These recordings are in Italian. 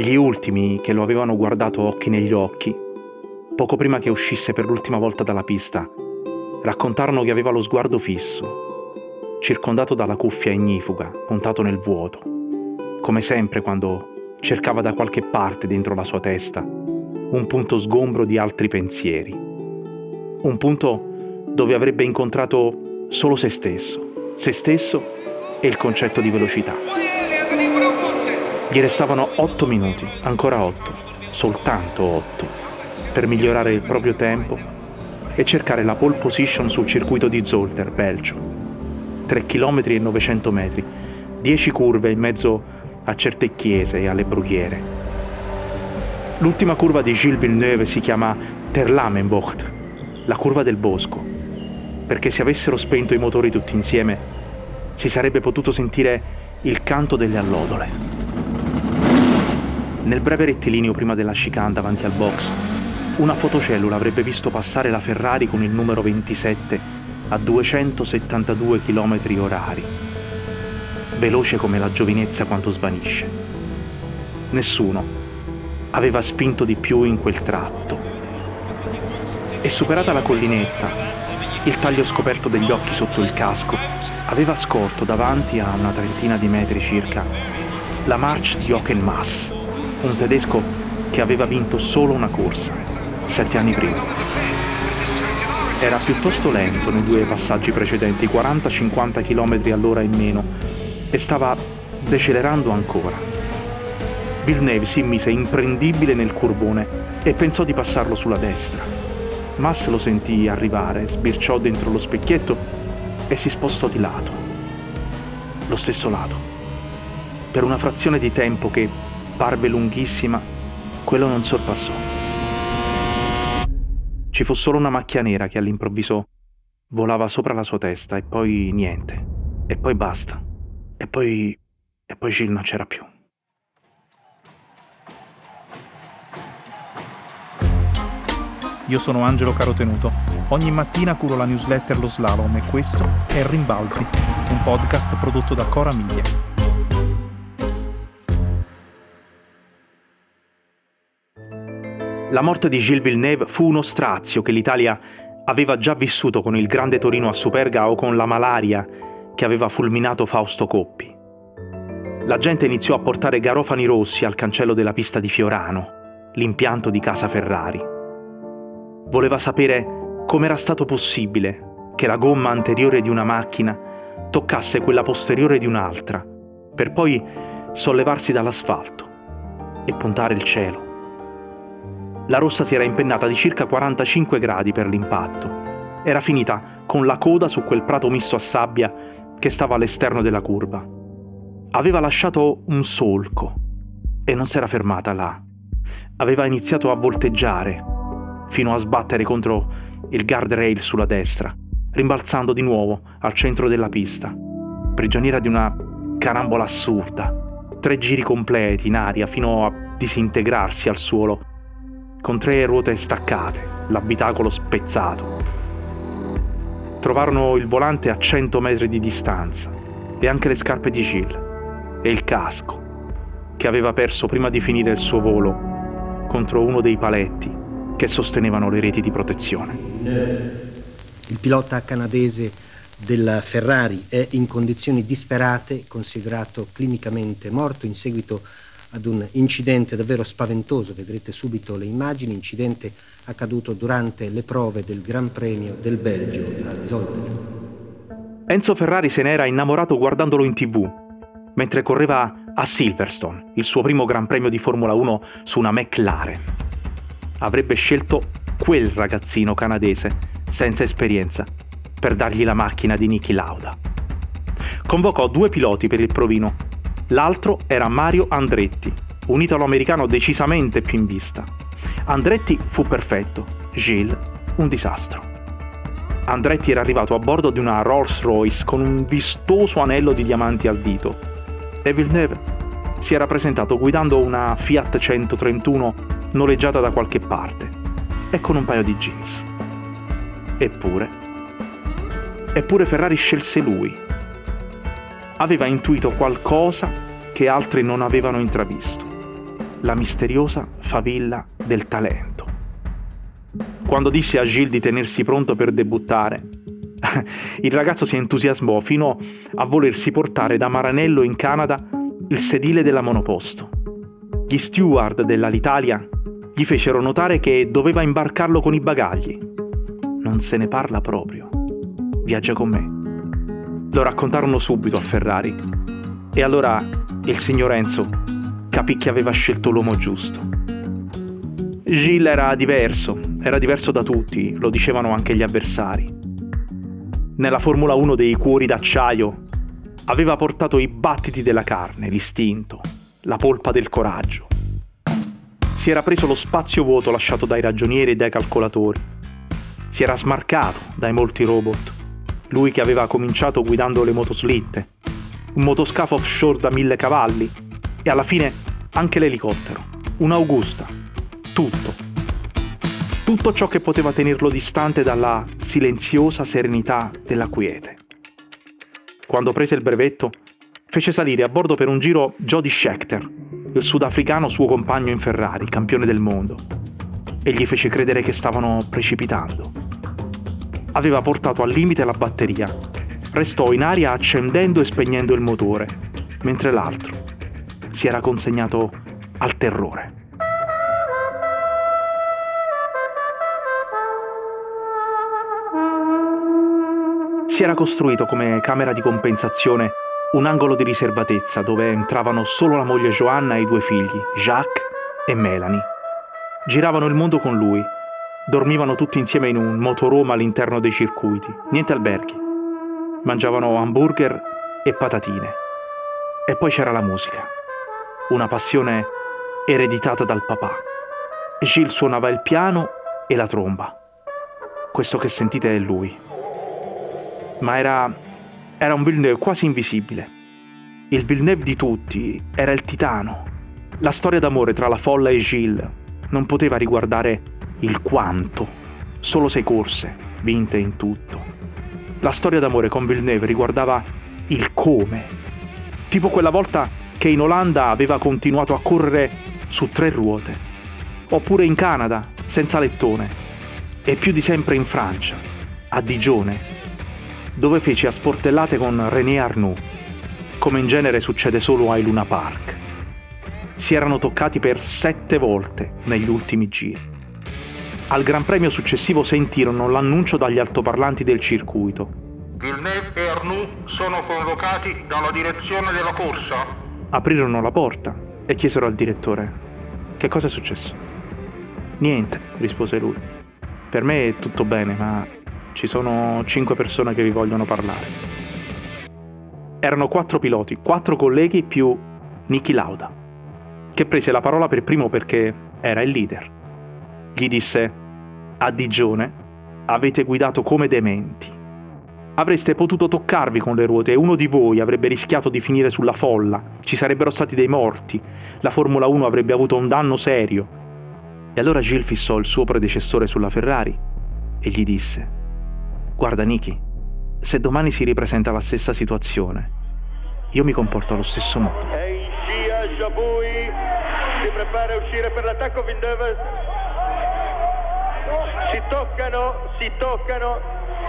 Gli ultimi che lo avevano guardato occhi negli occhi, poco prima che uscisse per l'ultima volta dalla pista, raccontarono che aveva lo sguardo fisso, circondato dalla cuffia ignifuga, puntato nel vuoto, come sempre quando cercava da qualche parte dentro la sua testa un punto sgombro di altri pensieri, un punto dove avrebbe incontrato solo se stesso, se stesso e il concetto di velocità. Gli restavano otto minuti, ancora otto, soltanto otto, per migliorare il proprio tempo e cercare la pole position sul circuito di Zolder, Belgio. 3 km e 900 metri, 10 curve in mezzo a certe chiese e alle brughiere. L'ultima curva di Gilles Villeneuve si chiama Terlamenbocht, la curva del bosco, perché se avessero spento i motori tutti insieme si sarebbe potuto sentire il canto delle allodole. Nel breve rettilineo prima della chicane davanti al box, una fotocellula avrebbe visto passare la Ferrari con il numero 27 a 272 km orari, veloce come la giovinezza quando svanisce. Nessuno aveva spinto di più in quel tratto. E superata la collinetta, il taglio scoperto degli occhi sotto il casco aveva scorto davanti a una trentina di metri circa la March di Jochen Mass, un tedesco che aveva vinto solo una corsa, sette anni prima. Era piuttosto lento nei due passaggi precedenti, 40-50 km all'ora in meno, e stava decelerando ancora. Villeneuve si mise imprendibile nel curvone e pensò di passarlo sulla destra. Mass lo sentì arrivare, sbirciò dentro lo specchietto e si spostò di lato. Lo stesso lato. Per una frazione di tempo che parve lunghissima, quello non sorpassò. Ci fu solo una macchia nera che all'improvviso volava sopra la sua testa e poi niente. E poi basta. E poi... e poi Gilles non c'era più. Io sono Angelo Carotenuto. Ogni mattina curo la newsletter Lo Slalom e questo è Rimbalzi, un podcast prodotto da Cora Media. La morte di Gilles Villeneuve fu uno strazio che l'Italia aveva già vissuto con il grande Torino a Superga o con la malaria che aveva fulminato Fausto Coppi. La gente iniziò a portare garofani rossi al cancello della pista di Fiorano, l'impianto di Casa Ferrari. Voleva sapere com'era stato possibile che la gomma anteriore di una macchina toccasse quella posteriore di un'altra, per poi sollevarsi dall'asfalto e puntare il cielo. La rossa si era impennata di circa 45 gradi per l'impatto. Era finita con la coda su quel prato misto a sabbia che stava all'esterno della curva. Aveva lasciato un solco e non si era fermata là. Aveva iniziato a volteggiare fino a sbattere contro il guardrail sulla destra, rimbalzando di nuovo al centro della pista, prigioniera di una carambola assurda, tre giri completi in aria fino a disintegrarsi al suolo con tre ruote staccate, l'abitacolo spezzato. Trovarono il volante a 100 metri di distanza e anche le scarpe di Gilles e il casco, che aveva perso prima di finire il suo volo contro uno dei paletti che sostenevano le reti di protezione. Il pilota canadese della Ferrari è in condizioni disperate, considerato clinicamente morto in seguito a ad un incidente davvero spaventoso, vedrete subito le immagini, incidente accaduto durante le prove del Gran Premio del Belgio a Zolder. Enzo Ferrari se ne era innamorato guardandolo in tv, mentre correva a Silverstone, il suo primo Gran Premio di Formula 1 su una McLaren. Avrebbe scelto quel ragazzino canadese, senza esperienza, per dargli la macchina di Niki Lauda. Convocò due piloti per il provino L'altro era Mario Andretti, un italo-americano decisamente più in vista. Andretti fu perfetto, Gilles un disastro. Andretti era arrivato a bordo di una Rolls Royce con un vistoso anello di diamanti al dito e Villeneuve si era presentato guidando una Fiat 131 noleggiata da qualche parte e con un paio di jeans. Eppure, eppure Ferrari scelse lui aveva intuito qualcosa che altri non avevano intravisto. la misteriosa favilla del talento. Quando disse a Gilles di tenersi pronto per debuttare, il ragazzo si entusiasmò fino a volersi portare da Maranello in Canada il sedile della monoposto. Gli steward dell'Alitalia gli fecero notare che doveva imbarcarlo con i bagagli. Non se ne parla proprio. Viaggia con me. Lo raccontarono subito a Ferrari. E allora il signor Enzo capì che aveva scelto l'uomo giusto. Gilles era diverso, era diverso da tutti, lo dicevano anche gli avversari. Nella Formula 1 dei cuori d'acciaio aveva portato i battiti della carne, l'istinto, la polpa del coraggio si era preso lo spazio vuoto lasciato dai ragionieri e dai calcolatori. Si era smarcato dai molti robot. Lui che aveva cominciato guidando le motoslitte, un motoscafo offshore da mille cavalli e alla fine anche l'elicottero, un'Augusta. Tutto. Tutto ciò che poteva tenerlo distante dalla silenziosa serenità della quiete. Quando prese il brevetto, fece salire a bordo per un giro Jody Schechter, il sudafricano suo compagno in Ferrari, campione del mondo, e gli fece credere che stavano precipitando. Aveva portato al limite la batteria, restò in aria accendendo e spegnendo il motore, mentre l'altro si era consegnato al terrore. Si era costruito come camera di compensazione un angolo di riservatezza dove entravano solo la moglie Joanna e i due figli, Jacques e Melanie. Giravano il mondo con lui, dormivano tutti insieme in un motorhome all'interno dei circuiti, niente alberghi. Mangiavano hamburger e patatine. E poi c'era la musica, una passione ereditata dal papà. Gilles suonava il piano e la tromba. Questo che sentite è lui. Ma era era un Villeneuve quasi invisibile. Il Villeneuve di tutti era il titano. La storia d'amore tra la folla e Gilles non poteva riguardare il quanto, solo sei corse, vinte in tutto. La storia d'amore con Villeneuve riguardava il come. Tipo quella volta che in Olanda aveva continuato a correre su tre ruote. Oppure in Canada, senza lettone. E più di sempre in Francia, a Digione, dove fece a sportellate con René Arnoux, come in genere succede solo ai Luna Park. Si erano toccati per sette volte negli ultimi giri. Al Gran Premio successivo sentirono l'annuncio dagli altoparlanti del circuito. Villeneuve e Arnoux sono convocati dalla direzione della corsa. Aprirono la porta e chiesero al direttore: Che cosa è successo? Niente, rispose lui. Per me è tutto bene, ma ci sono cinque persone che vi vogliono parlare. Erano quattro piloti, quattro colleghi più Niki Lauda, che prese la parola per primo perché era il leader. Gli disse, a Digione avete guidato come dementi. Avreste potuto toccarvi con le ruote e uno di voi avrebbe rischiato di finire sulla folla, ci sarebbero stati dei morti, la Formula 1 avrebbe avuto un danno serio. E allora Gilles fissò il suo predecessore sulla Ferrari e gli disse, Guarda Niki, se domani si ripresenta la stessa situazione, io mi comporto allo stesso modo. In scia Jabui, si prepara a uscire per l'attacco Villeneuve. Si toccano, si toccano,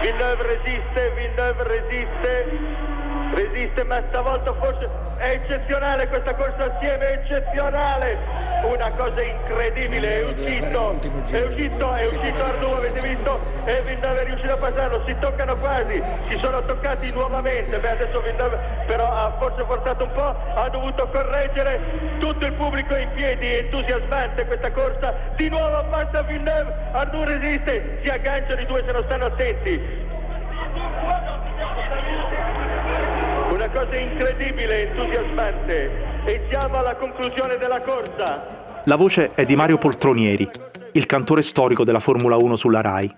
Villeneuve resiste, Villeneuve resiste, resiste ma stavolta forse è eccezionale questa corsa assieme, è eccezionale, una cosa incredibile, è uscito, è uscito, è uscito Arnoux, avete visto, e Villeneuve è riuscito a passarlo, si toccano quasi, si sono toccati nuovamente, beh adesso Villeneuve però ha forse forzato un po', ha dovuto correggere, tutto il pubblico in piedi, entusiasmante questa corsa, di nuovo passa Villeneuve, Arnoux resiste, si agganciano i due se non stanno attenti. Una cosa incredibile, entusiasmante. E siamo alla conclusione della corsa. La voce è di Mario Poltronieri, il cantore storico della Formula 1 sulla RAI.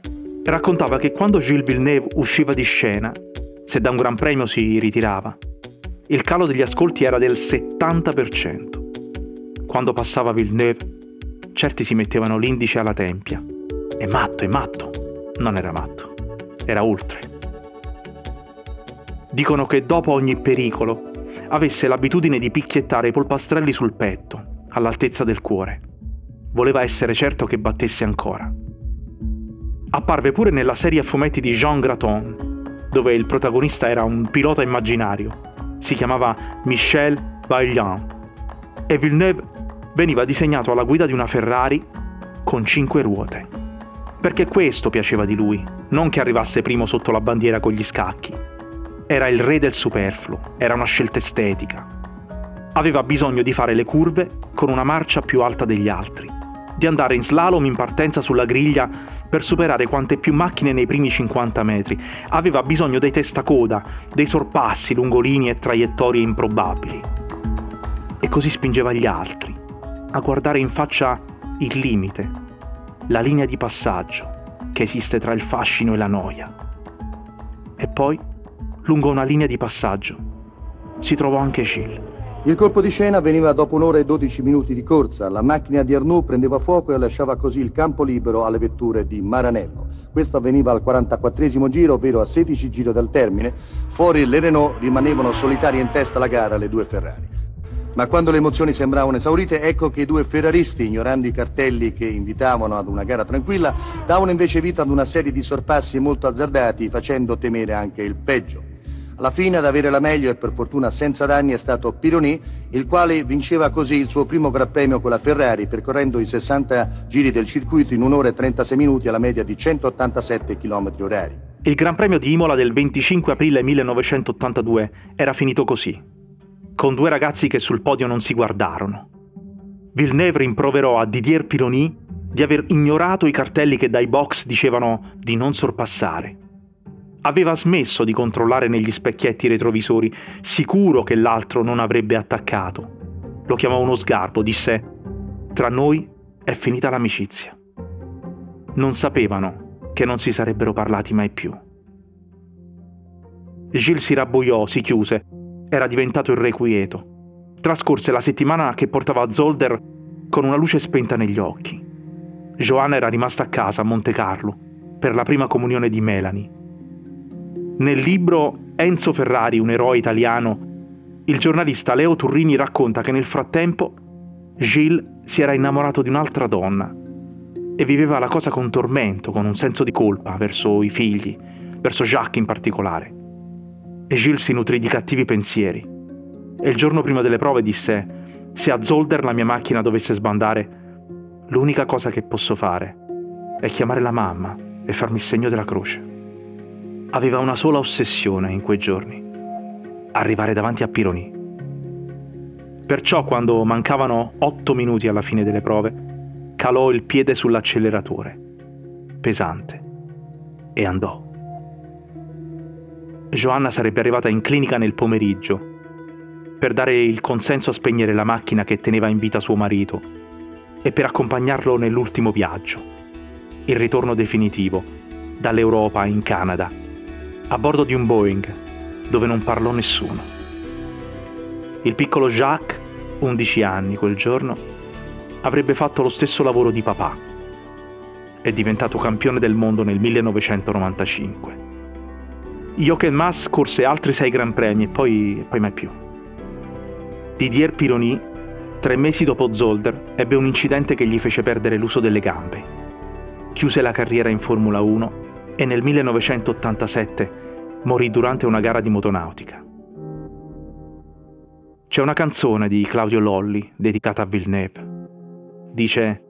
Raccontava che quando Gilles Villeneuve usciva di scena, se da un gran premio si ritirava, il calo degli ascolti era del 70%. Quando passava Villeneuve, certi si mettevano l'indice alla tempia. È matto, è matto. Non era matto, era oltre. Dicono che dopo ogni pericolo avesse l'abitudine di picchiettare i polpastrelli sul petto, all'altezza del cuore. Voleva essere certo che battesse ancora. Apparve pure nella serie a fumetti di Jean Graton, dove il protagonista era un pilota immaginario. Si chiamava Michel Vaillant e Villeneuve veniva disegnato alla guida di una Ferrari con cinque ruote. Perché questo piaceva di lui, non che arrivasse primo sotto la bandiera con gli scacchi. Era il re del superfluo, era una scelta estetica. Aveva bisogno di fare le curve con una marcia più alta degli altri, di andare in slalom in partenza sulla griglia per superare quante più macchine nei primi 50 metri. Aveva bisogno dei testacoda, dei sorpassi lungo linee e traiettorie improbabili. E così spingeva gli altri a guardare in faccia il limite, la linea di passaggio che esiste tra il fascino e la noia. E poi, lungo una linea di passaggio, si trovò anche Gilles. Il colpo di scena avveniva dopo un'ora e 12 minuti di corsa. La macchina di Arnoux prendeva fuoco e lasciava così il campo libero alle vetture di Maranello. Questo avveniva al 44 giro, ovvero a 16 giri dal termine. Fuori le Renault rimanevano solitarie in testa alla gara le due Ferrari. Ma quando le emozioni sembravano esaurite, ecco che i due ferraristi, ignorando i cartelli che invitavano ad una gara tranquilla, davano invece vita ad una serie di sorpassi molto azzardati, facendo temere anche il peggio. Alla fine ad avere la meglio e per fortuna senza danni è stato Pironi, il quale vinceva così il suo primo Gran Premio con la Ferrari, percorrendo i 60 giri del circuito in un'ora e 36 minuti alla media di 187 km orari. Il Gran Premio di Imola del 25 aprile 1982 era finito così con due ragazzi che sul podio non si guardarono. Villeneuve rimproverò a Didier Pironi di aver ignorato i cartelli che dai box dicevano di non sorpassare. Aveva smesso di controllare negli specchietti retrovisori, sicuro che l'altro non avrebbe attaccato. Lo chiamò uno sgarbo, disse: Tra noi è finita l'amicizia. Non sapevano che non si sarebbero parlati mai più. Gilles si rabbuiò, si chiuse era diventato irrequieto. Trascorse la settimana che portava Zolder con una luce spenta negli occhi. Joanna era rimasta a casa a Monte Carlo per la prima comunione di Melanie. Nel libro Enzo Ferrari, un eroe italiano, il giornalista Leo Turrini racconta che nel frattempo Gilles si era innamorato di un'altra donna e viveva la cosa con tormento, con un senso di colpa verso i figli, verso Jacques in particolare e Gilles si nutrì di cattivi pensieri. E il giorno prima delle prove disse: Se a Zolder la mia macchina dovesse sbandare, l'unica cosa che posso fare è chiamare la mamma e farmi il segno della croce. Aveva una sola ossessione in quei giorni: arrivare davanti a Pironi. Perciò, quando mancavano otto minuti alla fine delle prove, calò il piede sull'acceleratore, pesante, e andò. Joanna sarebbe arrivata in clinica nel pomeriggio per dare il consenso a spegnere la macchina che teneva in vita suo marito e per accompagnarlo nell'ultimo viaggio, il ritorno definitivo, dall'Europa in Canada, a bordo di un Boeing dove non parlò nessuno. Il piccolo Jacques, 11 anni quel giorno, avrebbe fatto lo stesso lavoro di papà. È diventato campione del mondo nel 1995. Jochen Mass corse altri sei Gran Premi e poi, poi mai più. Didier Pironi, tre mesi dopo Zolder, ebbe un incidente che gli fece perdere l'uso delle gambe. Chiuse la carriera in Formula 1 e nel 1987 morì durante una gara di motonautica. C'è una canzone di Claudio Lolli dedicata a Villeneuve. Dice: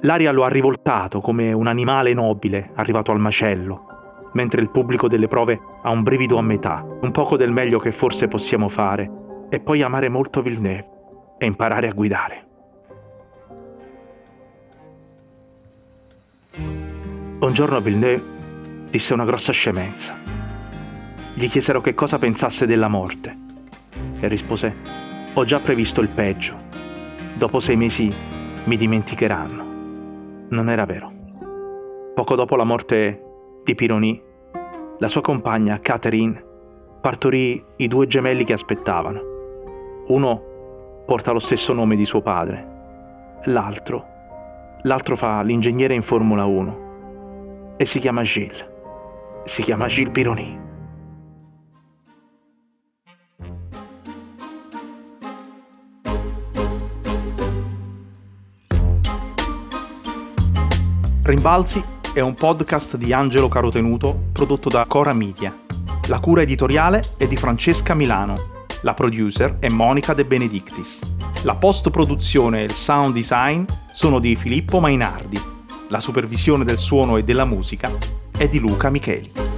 L'aria lo ha rivoltato come un animale nobile arrivato al macello mentre il pubblico delle prove ha un brivido a metà, un poco del meglio che forse possiamo fare, e poi amare molto Villeneuve e imparare a guidare. Un giorno Villeneuve disse una grossa scemenza. Gli chiesero che cosa pensasse della morte e rispose, ho già previsto il peggio. Dopo sei mesi mi dimenticheranno. Non era vero. Poco dopo la morte di Pironi, la sua compagna Catherine partorì i due gemelli che aspettavano. Uno porta lo stesso nome di suo padre, l'altro, l'altro fa l'ingegnere in Formula 1 e si chiama Gilles si chiama Gilles Pironi. Rimbalzi è un podcast di Angelo Carotenuto prodotto da Cora Media. La cura editoriale è di Francesca Milano. La producer è Monica De Benedictis. La post-produzione e il sound design sono di Filippo Mainardi. La supervisione del suono e della musica è di Luca Micheli.